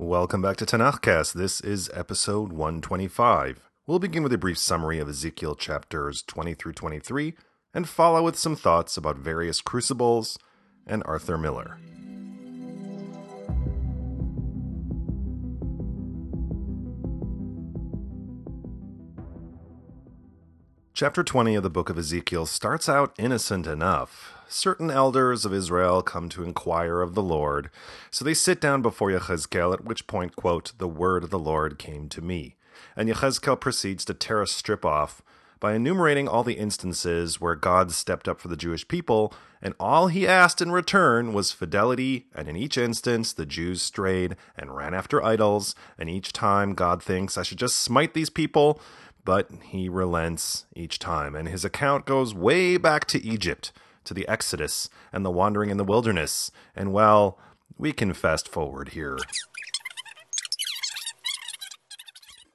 Welcome back to Tanakhcast. This is episode 125. We'll begin with a brief summary of Ezekiel chapters 20 through 23 and follow with some thoughts about various crucibles and Arthur Miller. Chapter 20 of the book of Ezekiel starts out innocent enough. Certain elders of Israel come to inquire of the Lord, so they sit down before Yechezkel, at which point, quote, the word of the Lord came to me. And Yechezkel proceeds to tear a strip off by enumerating all the instances where God stepped up for the Jewish people, and all he asked in return was fidelity, and in each instance the Jews strayed and ran after idols, and each time God thinks, I should just smite these people, but he relents each time, and his account goes way back to Egypt, to the Exodus and the wandering in the wilderness. And well, we can fast forward here.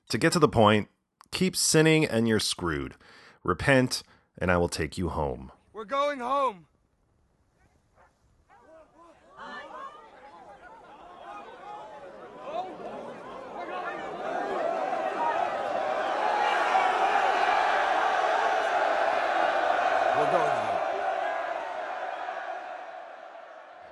To get to the point, keep sinning and you're screwed. Repent, and I will take you home. We're going home.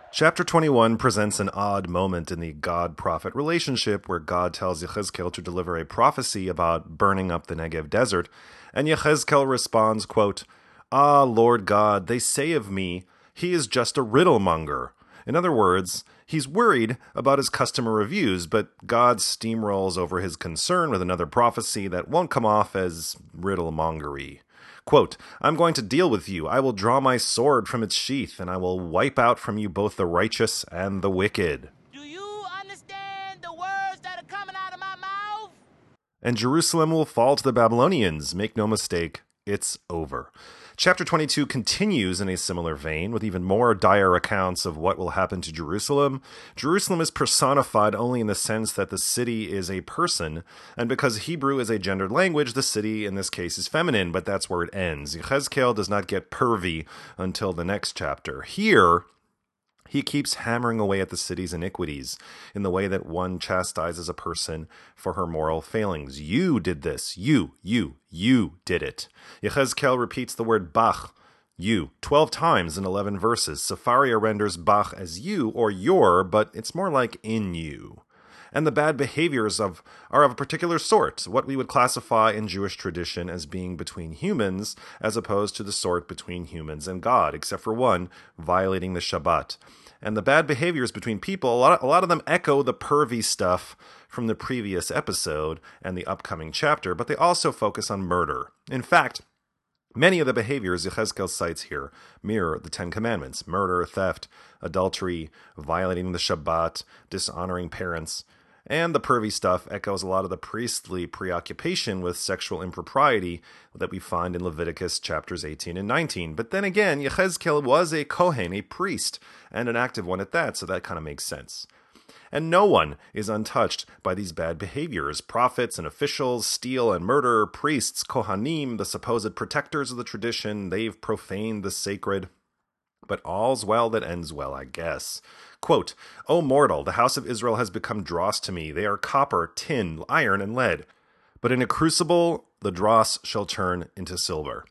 Chapter 21 presents an odd moment in the God prophet relationship where God tells Yechezkel to deliver a prophecy about burning up the Negev desert, and Yechezkel responds, quote, Ah, Lord God, they say of me, he is just a riddle monger. In other words, he's worried about his customer reviews, but God steamrolls over his concern with another prophecy that won't come off as riddle mongery. Quote, I'm going to deal with you. I will draw my sword from its sheath, and I will wipe out from you both the righteous and the wicked. Do you understand the words that are coming out of my mouth? And Jerusalem will fall to the Babylonians. Make no mistake, it's over. Chapter 22 continues in a similar vein with even more dire accounts of what will happen to Jerusalem. Jerusalem is personified only in the sense that the city is a person, and because Hebrew is a gendered language, the city in this case is feminine, but that's where it ends. Yechezkel does not get pervy until the next chapter. Here, he keeps hammering away at the city's iniquities in the way that one chastises a person for her moral failings. You did this. You, you, you did it. Yechezkel repeats the word bach, you, 12 times in 11 verses. Sefaria renders bach as you or your, but it's more like in you. And the bad behaviors of are of a particular sort, what we would classify in Jewish tradition as being between humans, as opposed to the sort between humans and God, except for one, violating the Shabbat. And the bad behaviors between people, a lot, a lot of them echo the pervy stuff from the previous episode and the upcoming chapter, but they also focus on murder. In fact, Many of the behaviors Yechezkel cites here mirror the Ten Commandments murder, theft, adultery, violating the Shabbat, dishonoring parents. And the pervy stuff echoes a lot of the priestly preoccupation with sexual impropriety that we find in Leviticus chapters 18 and 19. But then again, Yechezkel was a Kohen, a priest, and an active one at that, so that kind of makes sense. And no one is untouched by these bad behaviors. Prophets and officials steal and murder, priests, Kohanim, the supposed protectors of the tradition, they've profaned the sacred. But all's well that ends well, I guess. Quote, O mortal, the house of Israel has become dross to me. They are copper, tin, iron, and lead. But in a crucible, the dross shall turn into silver.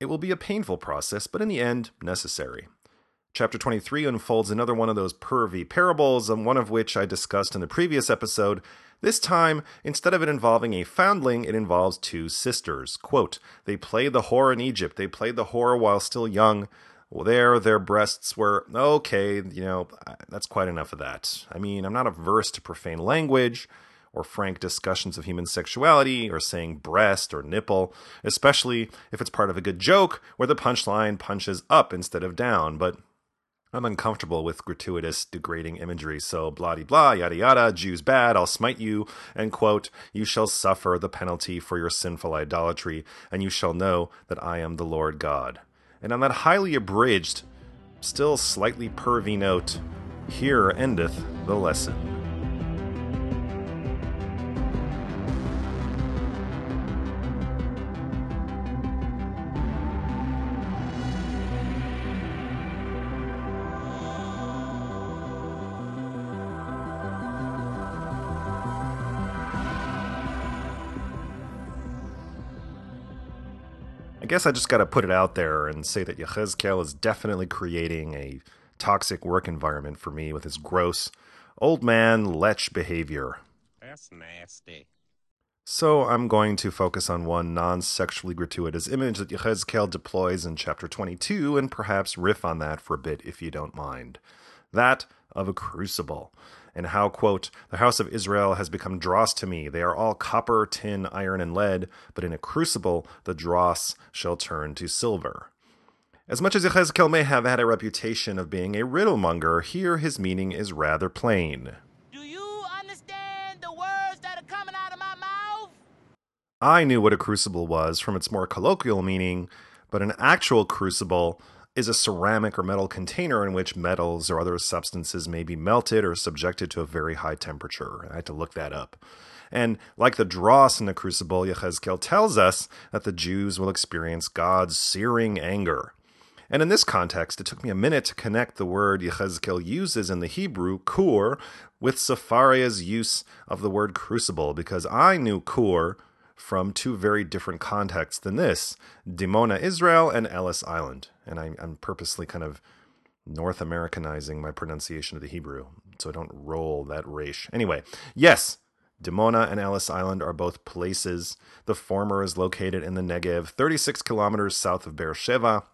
It will be a painful process, but in the end, necessary. Chapter 23 unfolds another one of those pervy parables, and one of which I discussed in the previous episode. This time, instead of it involving a foundling, it involves two sisters. Quote, They played the whore in Egypt. They played the whore while still young. Well, there, their breasts were okay, you know, that's quite enough of that. I mean, I'm not averse to profane language or frank discussions of human sexuality or saying breast or nipple, especially if it's part of a good joke where the punchline punches up instead of down, but I'm uncomfortable with gratuitous, degrading imagery, so blah blah, yada yada, Jews bad, I'll smite you, and quote, you shall suffer the penalty for your sinful idolatry, and you shall know that I am the Lord God. And on that highly abridged, still slightly pervy note, here endeth the lesson. Guess I just got to put it out there and say that Yechezkel is definitely creating a toxic work environment for me with his gross, old man lech behavior. That's nasty. So I'm going to focus on one non sexually gratuitous image that Yechezkel deploys in chapter 22 and perhaps riff on that for a bit if you don't mind. That of a crucible. And how, quote, the house of Israel has become dross to me. They are all copper, tin, iron, and lead, but in a crucible the dross shall turn to silver. As much as Yechezkel may have had a reputation of being a riddle monger, here his meaning is rather plain. Do you understand the words that are coming out of my mouth? I knew what a crucible was from its more colloquial meaning, but an actual crucible is a ceramic or metal container in which metals or other substances may be melted or subjected to a very high temperature. I had to look that up. And like the dross in the crucible, Yechezkel tells us that the Jews will experience God's searing anger. And in this context, it took me a minute to connect the word Yechezkel uses in the Hebrew, kur, with Sefaria's use of the word crucible, because I knew kur from two very different contexts than this Dimona, Israel, and Ellis Island. And I, am purposely kind of North Americanizing my pronunciation of the Hebrew so I don't roll that resh. Anyway, yes, Dimona and Ellis Island are both places. The former is located in the Negev, 36 kilometers south of Beersheba,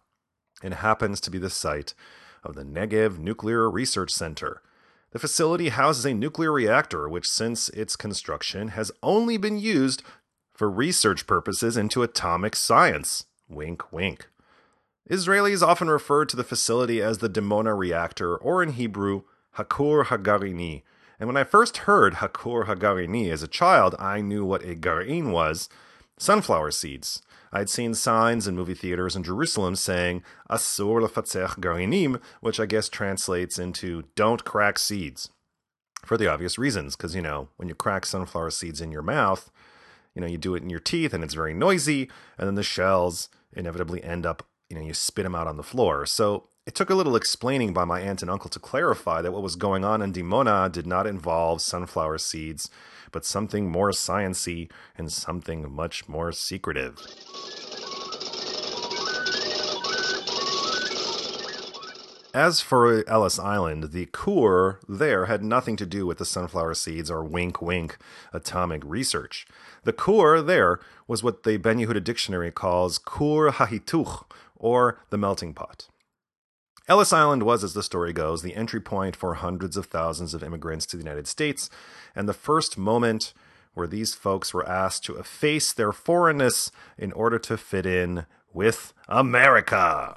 and happens to be the site of the Negev Nuclear Research Center. The facility houses a nuclear reactor, which, since its construction, has only been used for research purposes into atomic science. Wink, wink. Israelis often refer to the facility as the Dimona reactor, or in Hebrew, Hakur Hagarini. And when I first heard Hakur Hagarini as a child, I knew what a garin was sunflower seeds. I'd seen signs in movie theaters in Jerusalem saying Asur lefatzech garinim, which I guess translates into don't crack seeds. For the obvious reasons, because, you know, when you crack sunflower seeds in your mouth, you know, you do it in your teeth and it's very noisy, and then the shells inevitably end up, you know, you spit them out on the floor. So it took a little explaining by my aunt and uncle to clarify that what was going on in Dimona did not involve sunflower seeds, but something more sciency and something much more secretive. As for Ellis Island, the core there had nothing to do with the sunflower seeds or wink wink atomic research. The core there was what the Ben Yehuda dictionary calls kur hahituch, or the melting pot. Ellis Island was, as the story goes, the entry point for hundreds of thousands of immigrants to the United States, and the first moment where these folks were asked to efface their foreignness in order to fit in with America.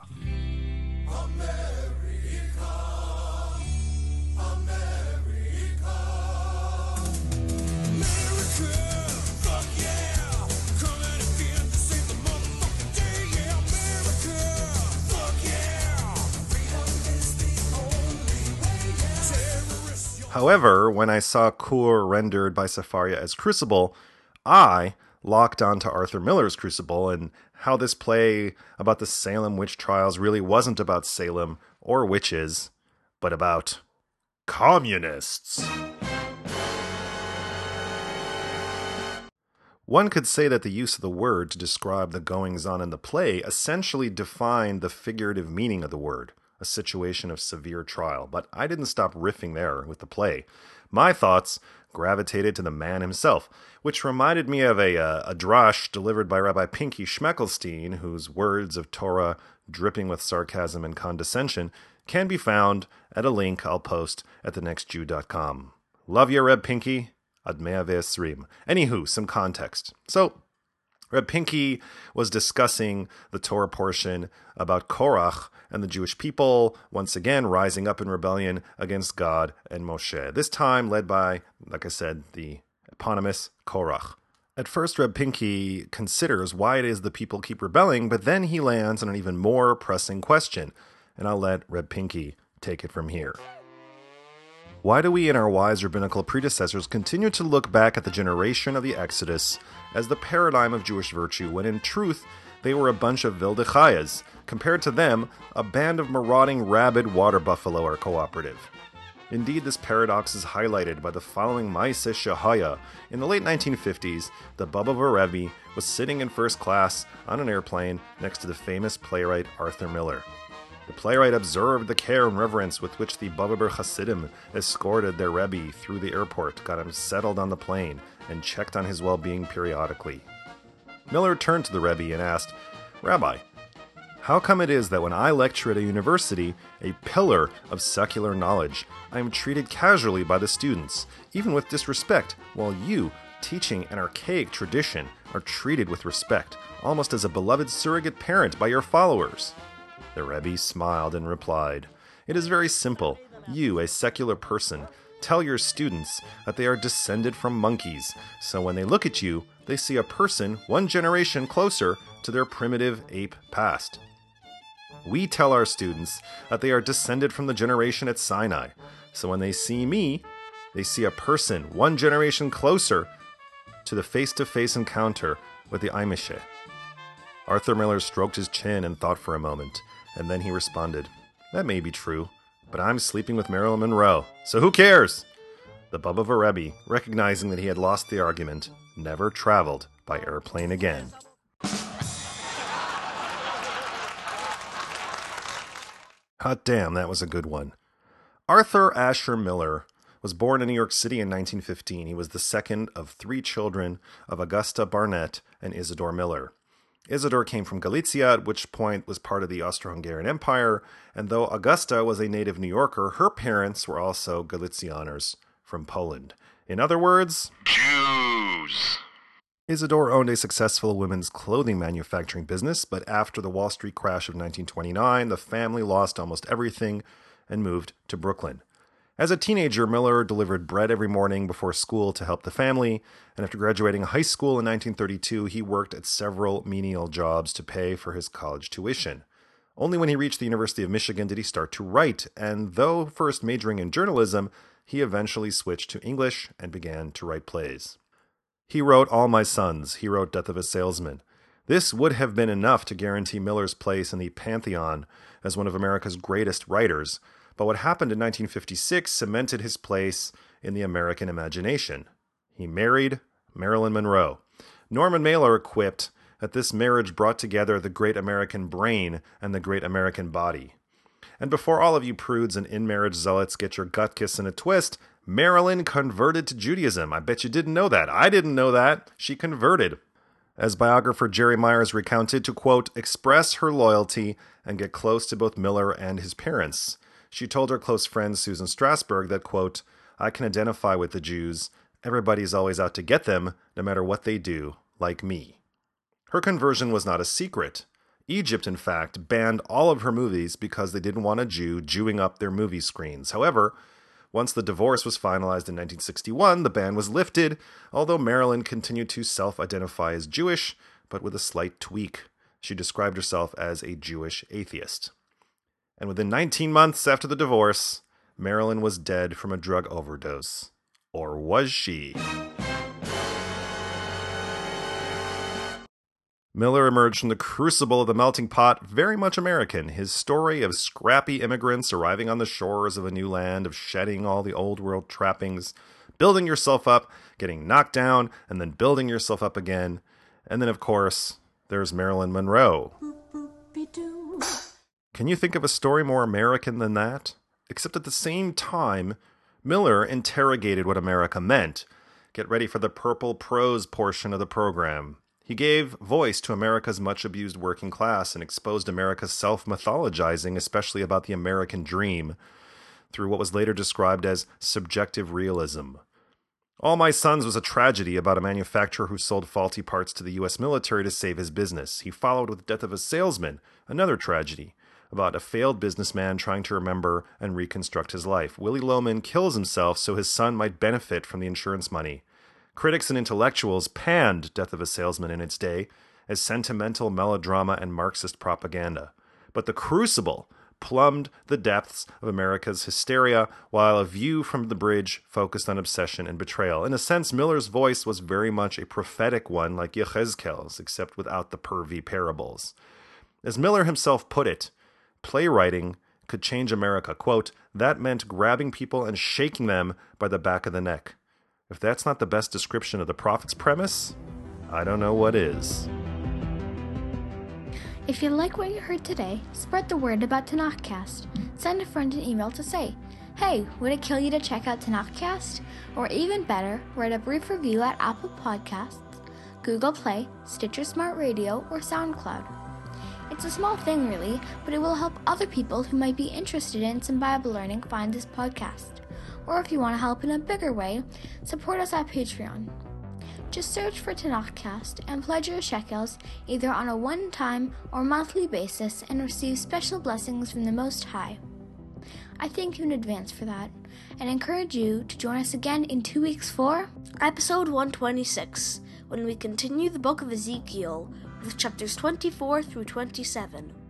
However, when I saw Kur rendered by Sefaria as Crucible, I locked onto Arthur Miller's Crucible and how this play about the Salem witch trials really wasn't about Salem or witches, but about communists. One could say that the use of the word to describe the goings on in the play essentially defined the figurative meaning of the word a situation of severe trial, but I didn't stop riffing there with the play. My thoughts gravitated to the man himself, which reminded me of a, uh, a drash delivered by Rabbi Pinky Schmeckelstein, whose words of Torah dripping with sarcasm and condescension can be found at a link I'll post at thenextjew.com. Love you, Reb Pinky. Admea Ve'esrim. Anywho, some context. So, Reb Pinky was discussing the Torah portion about Korach and the Jewish people once again rising up in rebellion against God and Moshe. This time led by, like I said, the eponymous Korach. At first, Reb Pinky considers why it is the people keep rebelling, but then he lands on an even more pressing question, and I'll let Reb Pinky take it from here. Why do we and our wise rabbinical predecessors continue to look back at the generation of the Exodus as the paradigm of Jewish virtue when in truth they were a bunch of Vildechayas, compared to them, a band of marauding rabid water buffalo are cooperative? Indeed, this paradox is highlighted by the following Maise Shahaya. In the late 1950s, the Baba Rebbe was sitting in first class on an airplane next to the famous playwright Arthur Miller. The playwright observed the care and reverence with which the Bababer Hasidim escorted their Rebbe through the airport, got him settled on the plane, and checked on his well being periodically. Miller turned to the Rebbe and asked, Rabbi, how come it is that when I lecture at a university, a pillar of secular knowledge, I am treated casually by the students, even with disrespect, while you, teaching an archaic tradition, are treated with respect, almost as a beloved surrogate parent by your followers? The Rebbe smiled and replied, It is very simple. You, a secular person, tell your students that they are descended from monkeys, so when they look at you, they see a person one generation closer to their primitive ape past. We tell our students that they are descended from the generation at Sinai, so when they see me, they see a person one generation closer to the face to face encounter with the Aimishe. Arthur Miller stroked his chin and thought for a moment, and then he responded, That may be true, but I'm sleeping with Marilyn Monroe, so who cares? The Baba Rebbe, recognizing that he had lost the argument, never traveled by airplane again. Hot damn, that was a good one. Arthur Asher Miller was born in New York City in 1915. He was the second of three children of Augusta Barnett and Isidore Miller. Isidore came from Galicia, at which point was part of the Austro Hungarian Empire, and though Augusta was a native New Yorker, her parents were also Galicianers from Poland. In other words, Jews. Isidore owned a successful women's clothing manufacturing business, but after the Wall Street crash of 1929, the family lost almost everything and moved to Brooklyn. As a teenager, Miller delivered bread every morning before school to help the family, and after graduating high school in 1932, he worked at several menial jobs to pay for his college tuition. Only when he reached the University of Michigan did he start to write, and though first majoring in journalism, he eventually switched to English and began to write plays. He wrote All My Sons, he wrote Death of a Salesman. This would have been enough to guarantee Miller's place in the pantheon as one of America's greatest writers, but what happened in 1956 cemented his place in the American imagination. He married Marilyn Monroe. Norman Mailer quipped that this marriage brought together the great American brain and the great American body. And before all of you prudes and in marriage zealots get your gut kiss in a twist, Marilyn converted to Judaism. I bet you didn't know that. I didn't know that. She converted. As biographer Jerry Myers recounted, to quote, express her loyalty and get close to both Miller and his parents. She told her close friend Susan Strasberg that, quote, I can identify with the Jews. Everybody's always out to get them, no matter what they do, like me. Her conversion was not a secret. Egypt, in fact, banned all of her movies because they didn't want a Jew Jewing up their movie screens. However, once the divorce was finalized in 1961, the ban was lifted, although Marilyn continued to self identify as Jewish, but with a slight tweak. She described herself as a Jewish atheist. And within 19 months after the divorce, Marilyn was dead from a drug overdose. Or was she? Miller emerged from the crucible of the melting pot very much American. His story of scrappy immigrants arriving on the shores of a new land, of shedding all the old world trappings, building yourself up, getting knocked down, and then building yourself up again. And then, of course, there's Marilyn Monroe. Can you think of a story more American than that? Except at the same time, Miller interrogated what America meant. Get ready for the purple prose portion of the program. He gave voice to America's much abused working class and exposed America's self mythologizing, especially about the American dream, through what was later described as subjective realism. All My Sons was a tragedy about a manufacturer who sold faulty parts to the U.S. military to save his business. He followed with Death of a Salesman, another tragedy about a failed businessman trying to remember and reconstruct his life. Willy Loman kills himself so his son might benefit from the insurance money. Critics and intellectuals panned Death of a Salesman in its day as sentimental melodrama and Marxist propaganda. But The Crucible plumbed the depths of America's hysteria, while A View from the Bridge focused on obsession and betrayal. In a sense, Miller's voice was very much a prophetic one like Yechezkel's, except without the pervy parables. As Miller himself put it, playwriting could change America. Quote, that meant grabbing people and shaking them by the back of the neck. If that's not the best description of the prophet's premise, I don't know what is. If you like what you heard today, spread the word about Tanakhcast. Send a friend an email to say, Hey, would it kill you to check out Tanakhcast? Or even better, write a brief review at Apple Podcasts, Google Play, Stitcher Smart Radio, or SoundCloud. It's a small thing, really, but it will help other people who might be interested in some Bible learning find this podcast. Or if you want to help in a bigger way, support us at Patreon. Just search for Tanakhcast and pledge your shekels either on a one time or monthly basis and receive special blessings from the Most High. I thank you in advance for that and encourage you to join us again in two weeks for episode 126 when we continue the book of Ezekiel with chapters 24 through 27.